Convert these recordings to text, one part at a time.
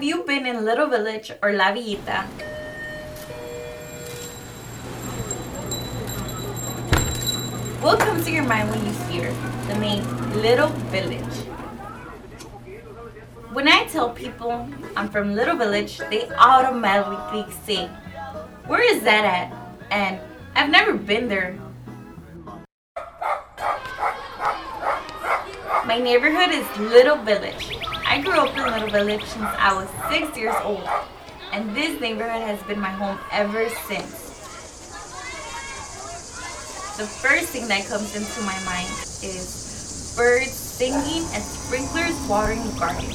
Have you been in Little Village or La Villita? What comes to your mind when you hear the name Little Village? When I tell people I'm from Little Village, they automatically say, Where is that at? And I've never been there. My neighborhood is Little Village. I grew up in Little Village since I was six years old, and this neighborhood has been my home ever since. The first thing that comes into my mind is birds singing and sprinklers watering the garden.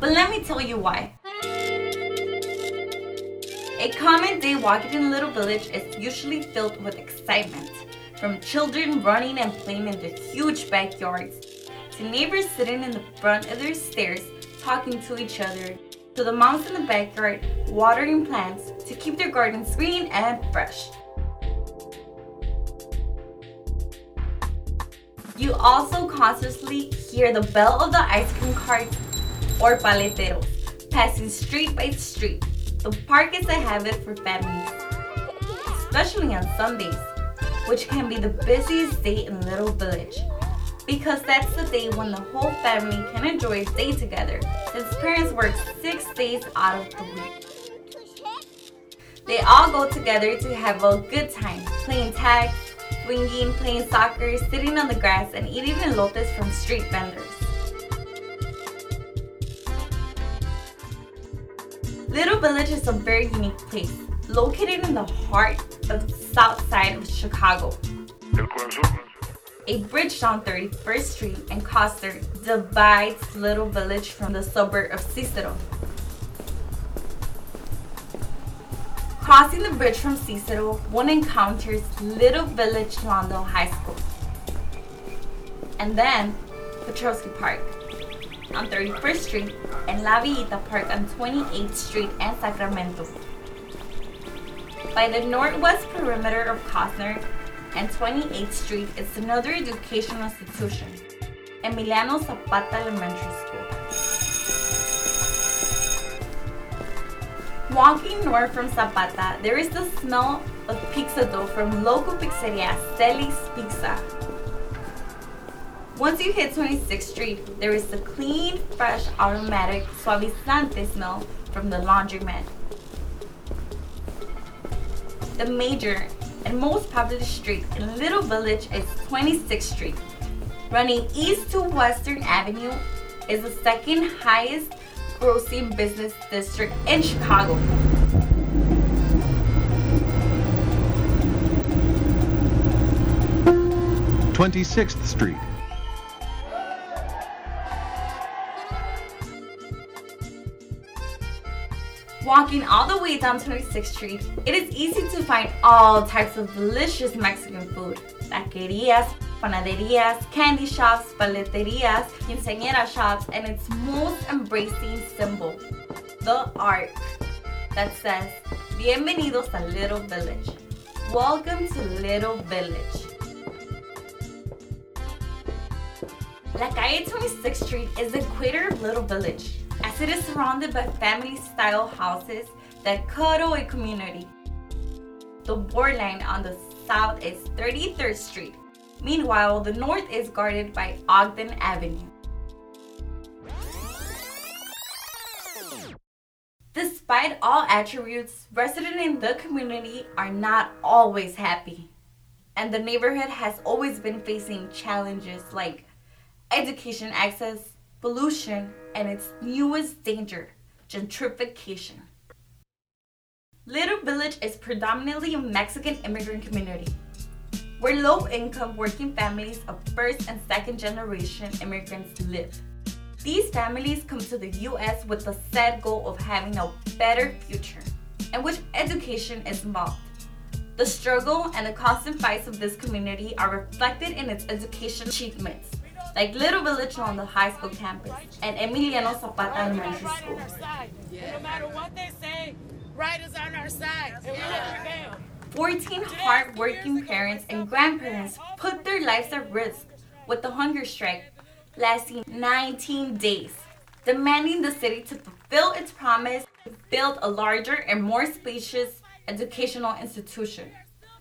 But let me tell you why. A common day walking in Little Village is usually filled with excitement, from children running and playing in their huge backyards, to neighbors sitting in the front of their stairs talking to each other, to the moms in the backyard watering plants to keep their gardens green and fresh. You also constantly hear the bell of the ice cream cart or paleteros passing street by street. The park is a habit for families, especially on Sundays, which can be the busiest day in Little Village because that's the day when the whole family can enjoy a day together since parents work six days out of the week. They all go together to have a good time, playing tag, swinging, playing soccer, sitting on the grass, and eating elotes from street vendors. Little Village is a very unique place, located in the heart of the south side of Chicago. A bridge on 31st Street and Kostner divides Little Village from the suburb of Cicero. Crossing the bridge from Cicero, one encounters Little Village Lawndale High School. And then Piotrowski Park on 31st Street and La Villita Park on 28th Street and Sacramento. By the northwest perimeter of Kostner and 28th Street is another educational institution, Emiliano Zapata Elementary School. Walking north from Zapata, there is the smell of pizza dough from local pizzeria Celi's Pizza. Once you hit 26th Street, there is the clean, fresh, aromatic suavizante smell from the laundromat. The major and most popular street in Little Village is 26th Street. Running east to Western Avenue is the second highest grossing business district in Chicago. Twenty-sixth Street. Walking all the way down 26th Street, it is easy to find all types of delicious Mexican food. Taquerias, panaderías, candy shops, paleterias, quinceañera shops, and its most embracing symbol, the arc that says, Bienvenidos a Little Village. Welcome to Little Village. La calle 26th Street is the equator of Little Village as it is surrounded by family style houses that cuddle a community. The borderline on the south is 33rd Street. Meanwhile, the north is guarded by Ogden Avenue. Despite all attributes, residents in the community are not always happy. And the neighborhood has always been facing challenges like education access, pollution, and its newest danger, gentrification. Little Village is predominantly a Mexican immigrant community, where low income working families of first and second generation immigrants live. These families come to the US with the set goal of having a better future, in which education is involved. The struggle and the constant fights of this community are reflected in its education achievements like Little Village on the high school campus and Emiliano Zapata Elementary School. No matter what they say, right is on our side, and we let you 14 hardworking parents and grandparents put their lives at risk with the hunger strike lasting 19 days, demanding the city to fulfill its promise to build a larger and more spacious educational institution,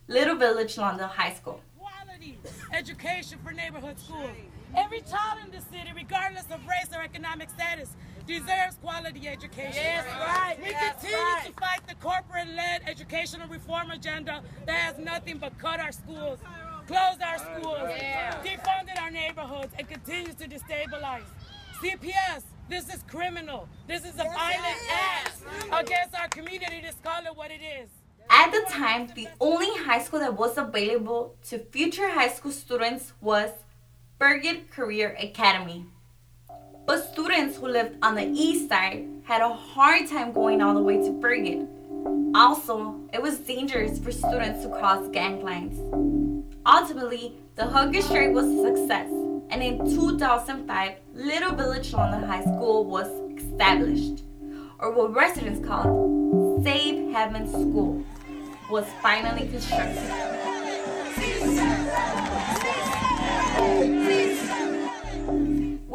Little Village Lawndale High School. Quality education for neighborhood schools. Every child in the city, regardless of race or economic status, deserves quality education. Yes, right. We yes, continue right. to fight the corporate-led educational reform agenda that has nothing but cut our schools, closed our schools, Yeah. defunded our neighborhoods, and continues to destabilize. CPS, this is criminal. This is a violent act against our community. Just call it what it is. At the time, the only high school that was available to future high school students was Bergen Career Academy. But students who lived on the east side had a hard time going all the way to Bergen. Also, it was dangerous for students to cross gang lines. Ultimately, the hunger strike was a success, and in 2005, Little Village Lawndale High School was established, or what residents called Save Heaven School, was finally constructed.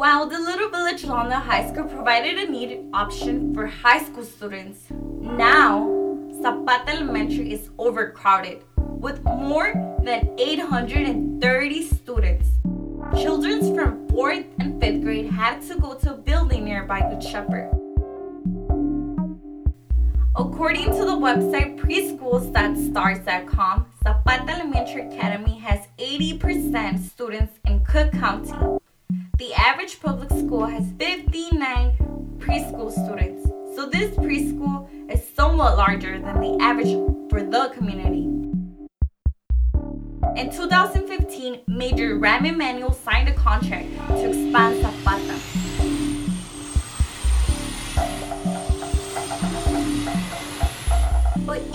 While the Little Village Lawndale High School provided a needed option for high school students, now Zapata Elementary is overcrowded with more than 830 students. Children from 4th and 5th grade had to go to a building nearby Good Shepherd. According to the website preschools.stars.com, Zapata Elementary Academy has 80% students in Cook County. The average public school has 59 preschool students, so this preschool is somewhat larger than the average for the community. In 2015, Major Rahm Emanuel signed a contract to expand Zapata.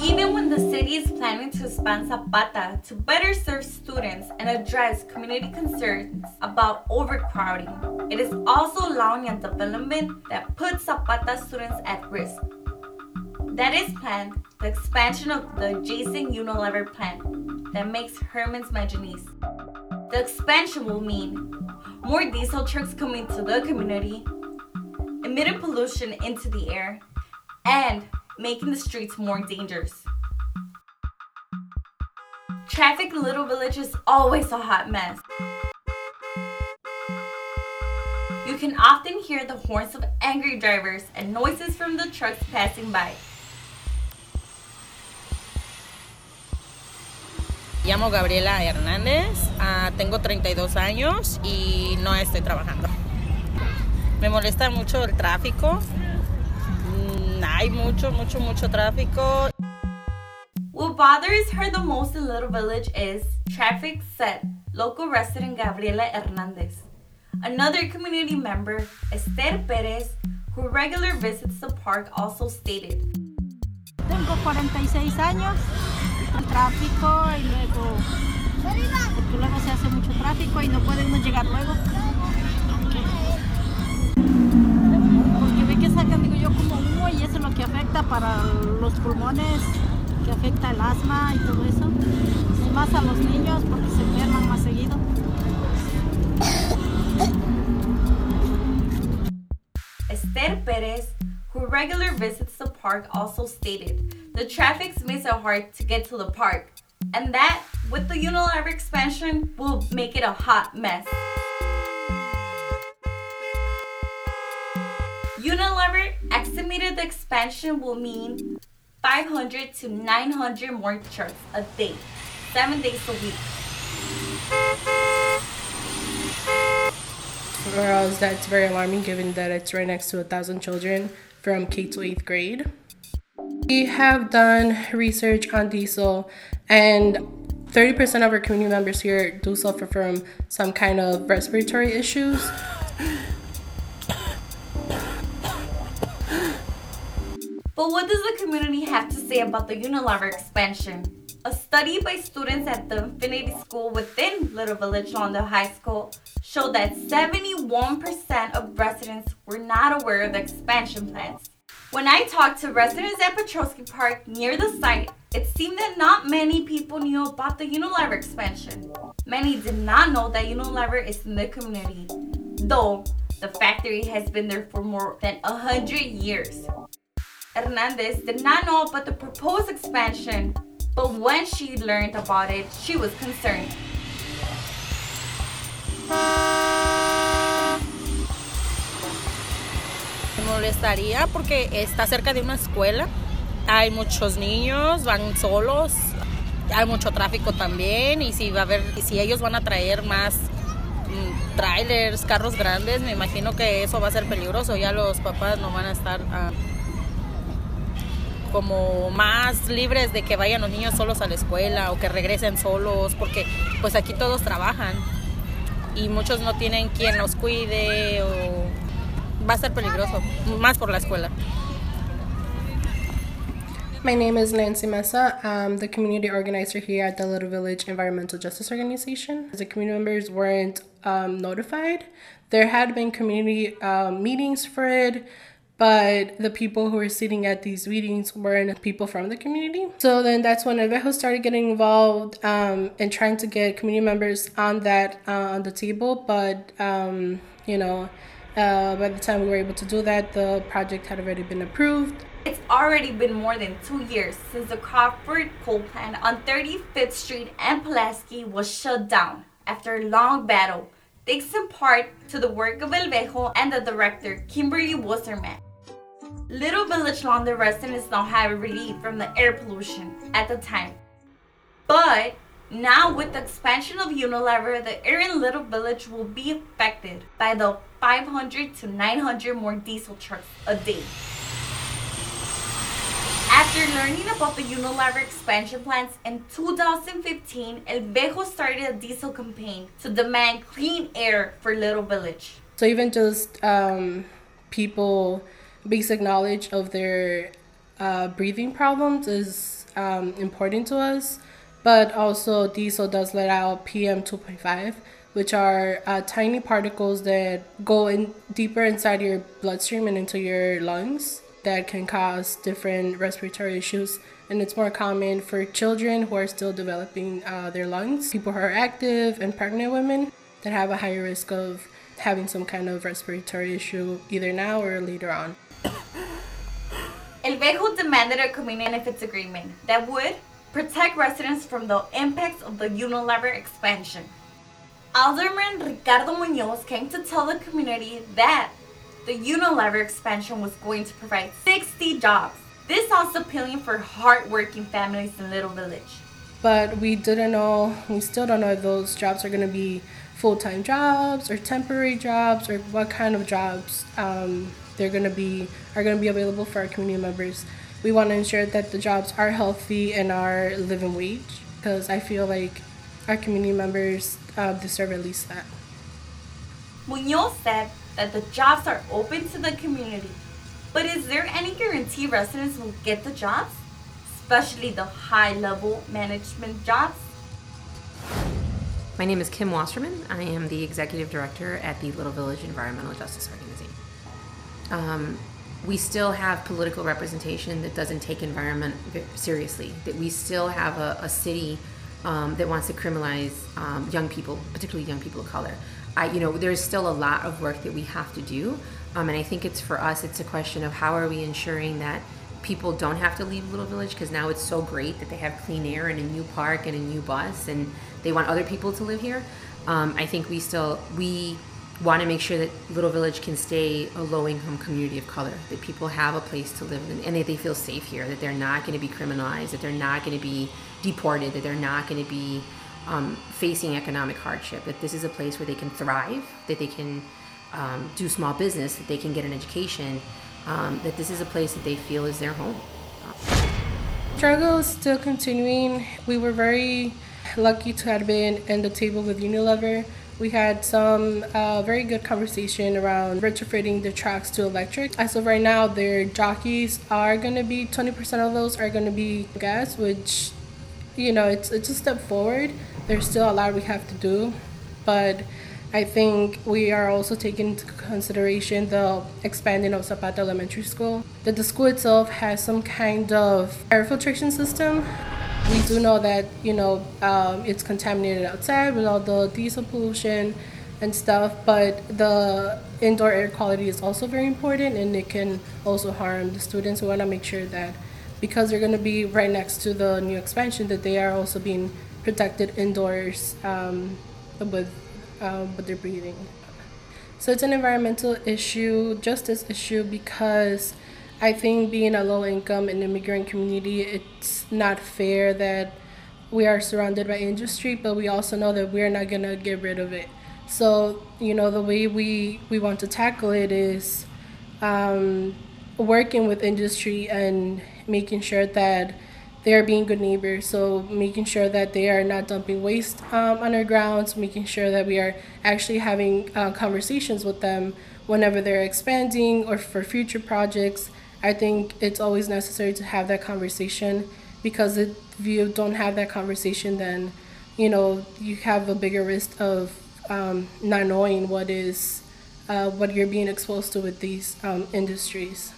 Even when the city is planning to expand Zapata to better serve students and address community concerns about overcrowding, it is also allowing a development that puts Zapata students at risk. That is planned the expansion of the adjacent Unilever plant that makes Hellmann's Mayonnaise. The expansion will mean more diesel trucks coming to the community, emitting pollution into the air, and making the streets more dangerous. Traffic in Little Village is always a hot mess. You can often hear the horns of angry drivers and noises from the trucks passing by. Llamo Gabriela Hernández, ah, tengo 32 años y no estoy trabajando. Me molesta mucho el tráfico. Hay mucho, mucho, mucho tráfico. What bothers her the most in Little Village is traffic, said local resident Gabriela Hernandez. Another community member, Esther Perez, who regularly visits the park, also stated. Tengo 46 años, el tráfico y luego, porque luego se hace mucho tráfico y no podemos llegar luego. Eso es lo que afecta para los pulmones, que afecta el asma y todo eso. Y más a los niños porque se enferman más seguido. Esther Perez, who regularly visits the park, also stated the traffic makes it hard to get to the park, and that with the Unilever expansion will make it a hot mess. Unilever the expansion will mean 500 to 900 more trucks a day, seven days a week. Girls, that's very alarming given that it's right next to a thousand children from K to eighth grade. We have done research on diesel, and 30% of our community members here do suffer from some kind of respiratory issues. But what does the community have to say about the Unilever expansion? A study by students at the Infinity School within Little Village Lawndale High School showed that 71% of residents were not aware of the expansion plans. When I talked to residents at Piotrowski Park near the site, It seemed that not many people knew about the Unilever expansion. Many did not know that Unilever is in the community, though the factory has been there for more than a hundred years. Hernandez did not know about the proposed expansion, but when she learned about it, she was concerned. Me molestaría porque está cerca de una escuela. Hay muchos niños, van solos. Hay mucho tráfico también y si va a haber, si ellos van a traer más mm, trailers, carros grandes, me imagino que eso va a ser peligroso. Ya los papás no van a estar ah, como más libres de que vayan los niños solos a la escuela o que regresen solos, porque pues aquí todos trabajan y muchos no tienen quien los cuide o va a ser peligroso, más por la escuela. My name is Nancy Mesa. I'm the community organizer here at the Little Village Environmental Justice Organization. The community members weren't um, notified. There had been community um, meetings for it, but the people who were sitting at these meetings weren't people from the community. So then that's when LVEJO started getting involved um, and trying to get community members on that uh, on the table. But um, you know, uh, by the time we were able to do that, the project had already been approved. It's already been more than two years since the Crawford coal plant on 35th Street and Pulaski was shut down after a long battle, thanks in part to the work of LVEJO and the director, Kimberly Wasserman. Little Village Lawndale residents now have relief from the air pollution at the time. But now, with the expansion of Unilever, the air in Little Village will be affected by the 500 to 900 more diesel trucks a day. After learning about the Unilever expansion plans in 2015, LVEJO started a diesel campaign to demand clean air for Little Village. So even just um, people basic knowledge of their uh, breathing problems is um, important to us. But also diesel does let out PM 2.5, which are uh, tiny particles that go in deeper inside your bloodstream and into your lungs that can cause different respiratory issues. And it's more common for children who are still developing uh, their lungs, people who are active, and pregnant women that have a higher risk of having some kind of respiratory issue either now or later on. LVEJO demanded a community benefits agreement that would protect residents from the impacts of the Unilever expansion. Alderman Ricardo Munoz came to tell the community that the Unilever expansion was going to provide 60 jobs. This sounds appealing for hardworking families in Little Village. But we didn't know, we still don't know if those jobs are going to be full time jobs or temporary jobs or what kind of jobs um, they're going to be are going to be available for our community members. We want to ensure that the jobs are healthy and are living wage because I feel like our community members uh, deserve at least that. Munoz said that the jobs are open to the community. But is there any guarantee residents will get the jobs? Especially the high level management jobs? My name is Kim Wasserman. I am the executive director at the Little Village Environmental Justice Organization. Um, we still have political representation that doesn't take environment seriously. That we still have a, a city um, that wants to criminalize um, young people, particularly young people of color. I, you know, there's still a lot of work that we have to do, um, and I think it's for us. It's a question of how are we ensuring that people don't have to leave Little Village because now it's so great that they have clean air and a new park and a new bus, and they want other people to live here. Um, I think we still we want to make sure that Little Village can stay a low income community of color, that people have a place to live in, and that they feel safe here, that they're not going to be criminalized, that they're not going to be deported, that they're not going to be um, facing economic hardship, that this is a place where they can thrive, that they can um, do small business, that they can get an education, um, that this is a place that they feel is their home. Struggle is still continuing. We were very lucky to have been in the table with Unilever. We had some uh, very good conversation around retrofitting the tracks to electric. As of right now, their jockeys are going to be 20% of those are going to be gas, which, you know, it's, it's a step forward. There's still a lot we have to do, but I think we are also taking into consideration the expanding of Zapata Elementary School. That the school itself has some kind of air filtration system. We do know that you know um, it's contaminated outside with all the diesel pollution and stuff, but the indoor air quality is also very important, and it can also harm the students. We want to make sure that because they're going to be right next to the new expansion, that they are also being protected indoors um, with um, what they're breathing. So it's an environmental issue, justice issue, because I think being a low income and immigrant community, it's not fair that we are surrounded by industry, but we also know that we're not gonna get rid of it. So you know the way we we want to tackle it is um, working with industry and making sure that they are being good neighbors. So making sure that they are not dumping waste um, on our grounds, making sure that we are actually having uh, conversations with them whenever they're expanding or for future projects. I think it's always necessary to have that conversation because if you don't have that conversation, then you know you have a bigger risk of um, not knowing what is uh, what you're being exposed to with these um, industries.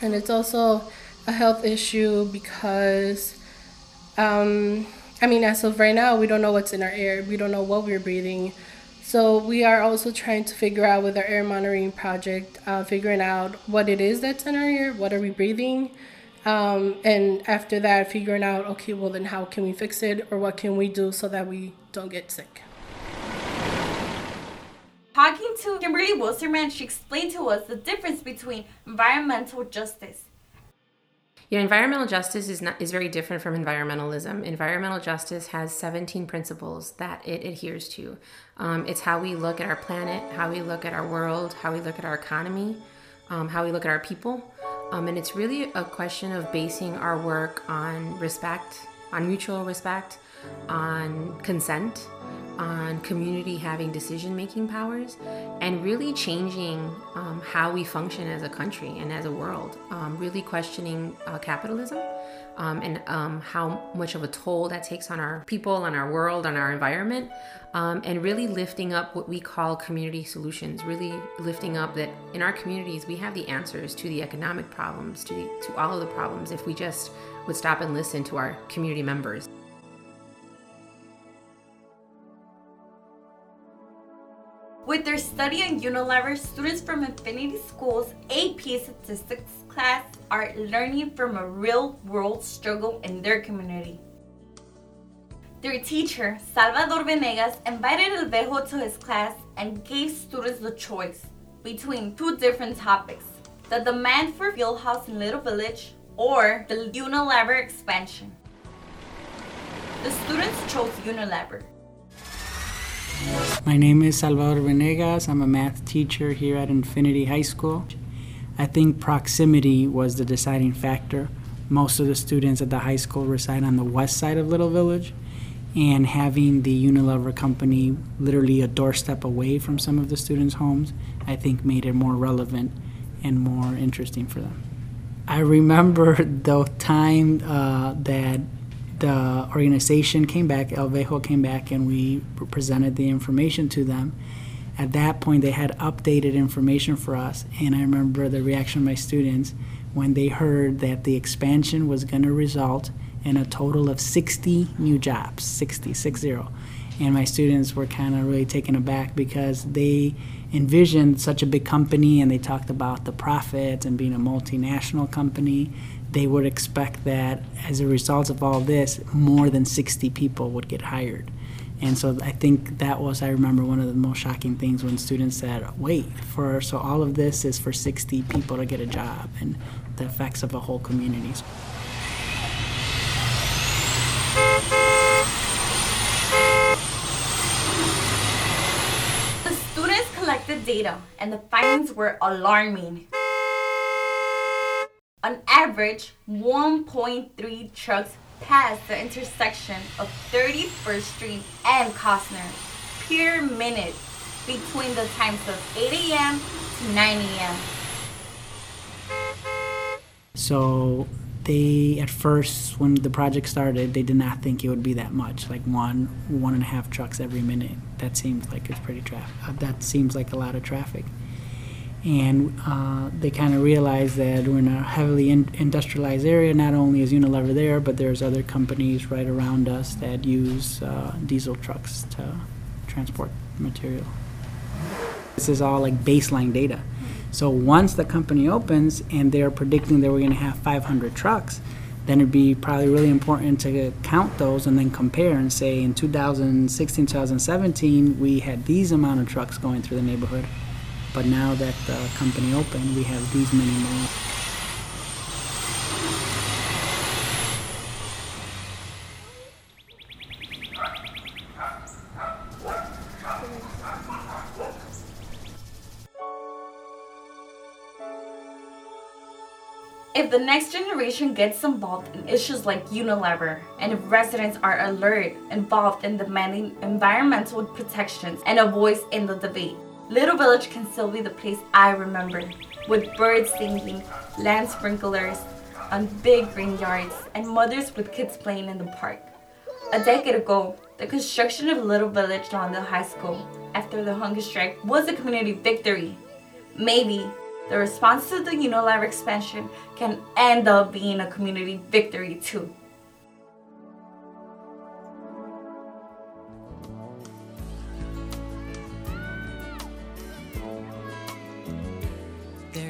And it's also a health issue because, um, I mean, as of right now, we don't know what's in our air. We don't know what we're breathing. So we are also trying to figure out with our air monitoring project, uh, figuring out what it is that's in our air, what are we breathing, um, and after that, figuring out, okay, well then how can we fix it, or what can we do so that we don't get sick. Talking to Kimberly Wasserman, she explained to us the difference between environmental justice yeah, environmental justice is not is very different from environmentalism. Environmental justice has 17 principles that it adheres to. Um, it's how we look at our planet, how we look at our world, how we look at our economy, um, how we look at our people, um, and it's really a question of basing our work on respect, on mutual respect, on consent, on community having decision making powers and really changing um, how we function as a country and as a world. Um, really questioning uh, capitalism um, and um, how much of a toll that takes on our people, on our world, on our environment, um, and really lifting up what we call community solutions. Really lifting up that in our communities we have the answers to the economic problems, to, the, to all of the problems if we just would stop and listen to our community members. With their study on Unilever, students from Infinity School's AP Statistics class are learning from a real world struggle in their community. Their teacher, Salvador Venegas, invited LVEJO to his class and gave students the choice between two different topics the demand for field house in Little Village or the Unilever expansion. The students chose Unilever my name is Salvador Venegas. I'm a math teacher here at Infinity High School. I think proximity was the deciding factor. Most of the students at the high school reside on the west side of Little Village, and having the Unilever company literally a doorstep away from some of the students' homes, I think made it more relevant and more interesting for them. I remember the time uh, that the organization came back, LVEJO came back, and we presented the information to them. At that point, they had updated information for us, and I remember the reaction of my students when they heard that the expansion was going to result in a total of 60 new jobs 60, 60. And my students were kind of really taken aback because they envisioned such a big company and they talked about the profits and being a multinational company they would expect that as a result of all this, more than 60 people would get hired. And so I think that was, I remember, one of the most shocking things when students said, wait, for so all of this is for 60 people to get a job and the effects of a whole community. The students collected data and the findings were alarming. On average, 1.3 trucks pass the intersection of 31st Street and Kostner per minute between the times of 8 a.m. to 9 a.m. So they at first when the project started they did not think it would be that much like one one and a half trucks every minute that seems like it's pretty traffic uh, that seems like a lot of traffic and uh, they kind of realized that we're in a heavily in- industrialized area not only is unilever there but there's other companies right around us that use uh, diesel trucks to transport material this is all like baseline data so once the company opens and they're predicting that we're going to have 500 trucks, then it'd be probably really important to count those and then compare and say in 2016, 2017, we had these amount of trucks going through the neighborhood. But now that the company opened, we have these many more. If the next generation gets involved in issues like Unilever, and if residents are alert, involved in demanding environmental protections, and a voice in the debate, Little Village can still be the place I remember, with birds singing, land sprinklers on big green yards, and mothers with kids playing in the park. A decade ago, the construction of Little Village Lawndale High School after the hunger strike was a community victory. Maybe the response to the Unilever expansion can end up being a community victory too.